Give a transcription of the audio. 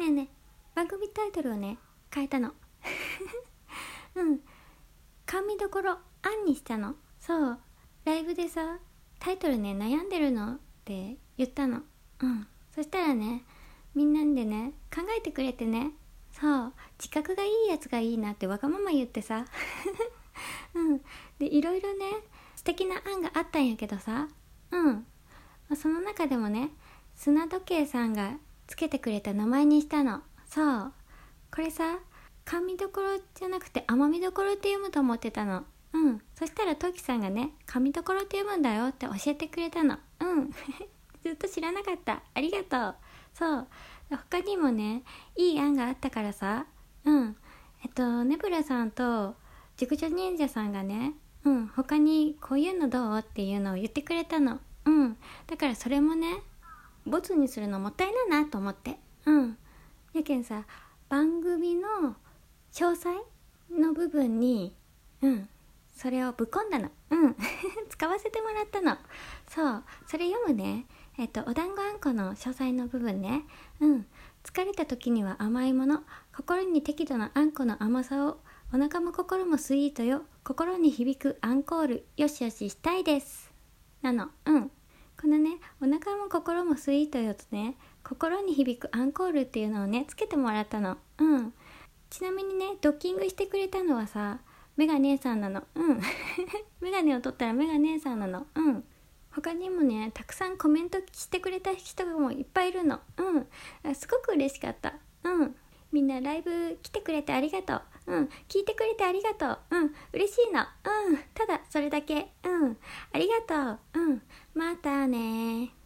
ねえねえ番組タイトルをね変えたの。うん。甘味どころ「あん」にしたの。そう。ライブでさタイトルね悩んでるのって言ったの。うん。そしたらねみんなでね考えてくれてね。そう。自覚がいいやつがいいなってわがまま言ってさ。うん。でいろいろね素敵な案があったんやけどさ。うん。その中でもね砂時計さんがつけてくれた名前にしたの。そう。これさ甘味どころじゃなくて甘みどころって読むと思ってたの。うん。そしたらトキさんがね甘味どころって読むんだよって教えてくれたの。うん。ずっと知らなかった。ありがとう。そう。他にもねいい案があったからさ。うん。えっとネブラさんと熟女忍者さんがねうん。他にこういうのどうっていうのを言ってくれたの。うん。だからそれもねボツにするのもったいないなと思って。うん。やけんさ番組の詳細の部分にうん。それをぶっ込んだの。うん。使わせてもらったの。そう。それ読むね。えっとお団子あんこの詳細の部分ね。うん。疲れた時には甘いもの。心に適度なあんこの甘さを。お腹も心もスイートよ。心に響くアンコール。よしよししたいです。なの。うん。このねお腹も心もスイートよとね心に響くアンコールっていうのをねつけてもらったの。うん。ちなみにねドッキングしてくれたのはさメガ姉さんなの。うん。メガネを取ったらメガ姉さんなの。うん。他にもねたくさんコメントしてくれた人もいっぱいいるの。うん。すごく嬉しかった。うん。みんなライブ来てくれてありがとう。うん。聞いてくれてありがとう。うん。嬉しいの。うん。ただそれだけ。うん。ありがとう。うん。またね